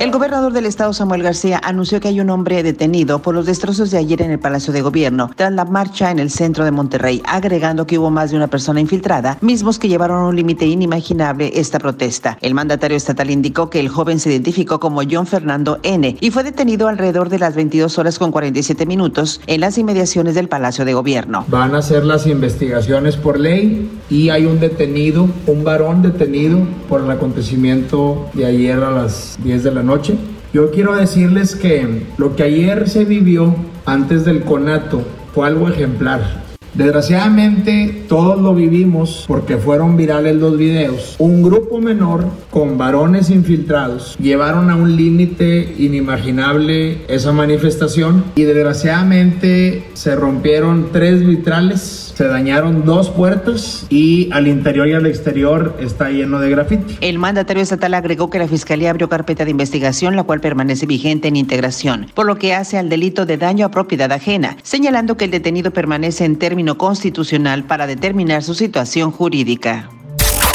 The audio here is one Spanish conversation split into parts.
El gobernador del estado, Samuel García, anunció que hay un hombre detenido por los destrozos de ayer en el Palacio de Gobierno tras la marcha en el centro de Monterrey, agregando que hubo más de una persona infiltrada, mismos que llevaron a un límite inimaginable esta protesta. El mandatario estatal indicó que el joven se identificó como John Fernando N. y fue detenido alrededor de las 22 horas con 47 minutos en las inmediaciones del Palacio de Gobierno. Van a hacer las investigaciones por ley y hay un detenido, un varón detenido por el acontecimiento de ayer a las 10 de la noche noche. Yo quiero decirles que lo que ayer se vivió antes del conato fue algo ejemplar. Desgraciadamente todos lo vivimos porque fueron virales los videos. Un grupo menor con varones infiltrados llevaron a un límite inimaginable esa manifestación y desgraciadamente se rompieron tres vitrales se dañaron dos puertas y al interior y al exterior está lleno de grafiti. El mandatario estatal agregó que la Fiscalía abrió carpeta de investigación, la cual permanece vigente en integración, por lo que hace al delito de daño a propiedad ajena, señalando que el detenido permanece en término constitucional para determinar su situación jurídica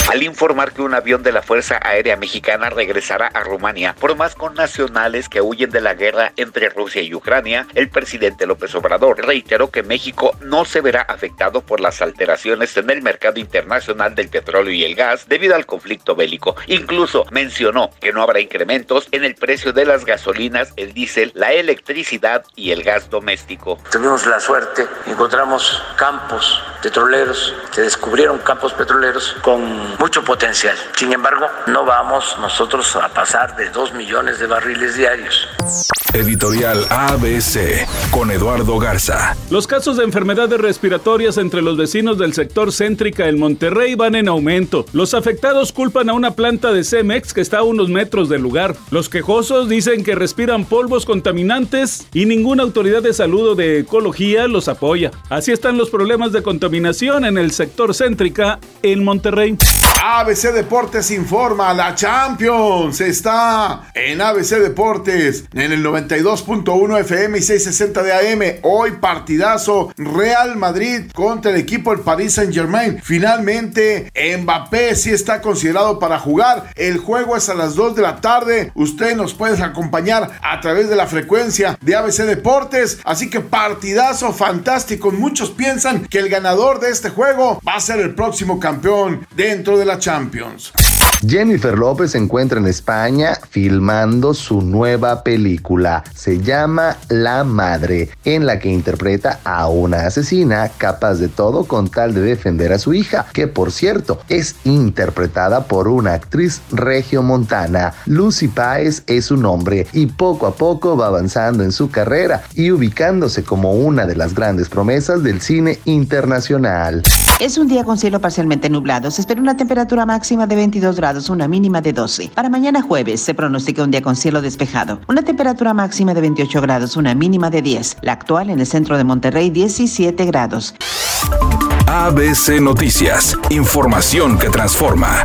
al informar que un avión de la Fuerza Aérea Mexicana regresará a Rumania por más con nacionales que huyen de la guerra entre Rusia y Ucrania, el presidente López Obrador reiteró que México no se verá afectado por las alteraciones en el mercado internacional del petróleo y el gas debido al conflicto bélico. Incluso mencionó que no habrá incrementos en el precio de las gasolinas, el diésel, la electricidad y el gas doméstico. Tuvimos la suerte, encontramos campos petroleros, se descubrieron campos petroleros con mucho potencial. Sin embargo, no vamos nosotros a pasar de 2 millones de barriles diarios. Editorial ABC con Eduardo Garza. Los casos de enfermedades respiratorias entre los vecinos del sector céntrica en Monterrey van en aumento. Los afectados culpan a una planta de Cemex que está a unos metros del lugar. Los quejosos dicen que respiran polvos contaminantes y ninguna autoridad de salud o de ecología los apoya. Así están los problemas de contaminación en el sector céntrica en Monterrey. ABC Deportes informa, la Champions está en ABC Deportes en el 92.1 FM y 660 de AM. Hoy partidazo Real Madrid contra el equipo del Paris Saint Germain. Finalmente Mbappé sí está considerado para jugar. El juego es a las 2 de la tarde. Usted nos puede acompañar a través de la frecuencia de ABC Deportes. Así que partidazo fantástico. Muchos piensan que el ganador de este juego va a ser el próximo campeón dentro de la Champions. Jennifer López se encuentra en España filmando su nueva película. Se llama La Madre, en la que interpreta a una asesina capaz de todo con tal de defender a su hija, que por cierto es interpretada por una actriz regiomontana. Lucy Páez es su nombre y poco a poco va avanzando en su carrera y ubicándose como una de las grandes promesas del cine internacional. Es un día con cielo parcialmente nublado. Se espera una temperatura máxima de 22 grados, una mínima de 12. Para mañana jueves se pronostica un día con cielo despejado. Una temperatura máxima de 28 grados, una mínima de 10. La actual en el centro de Monterrey, 17 grados. ABC Noticias. Información que transforma.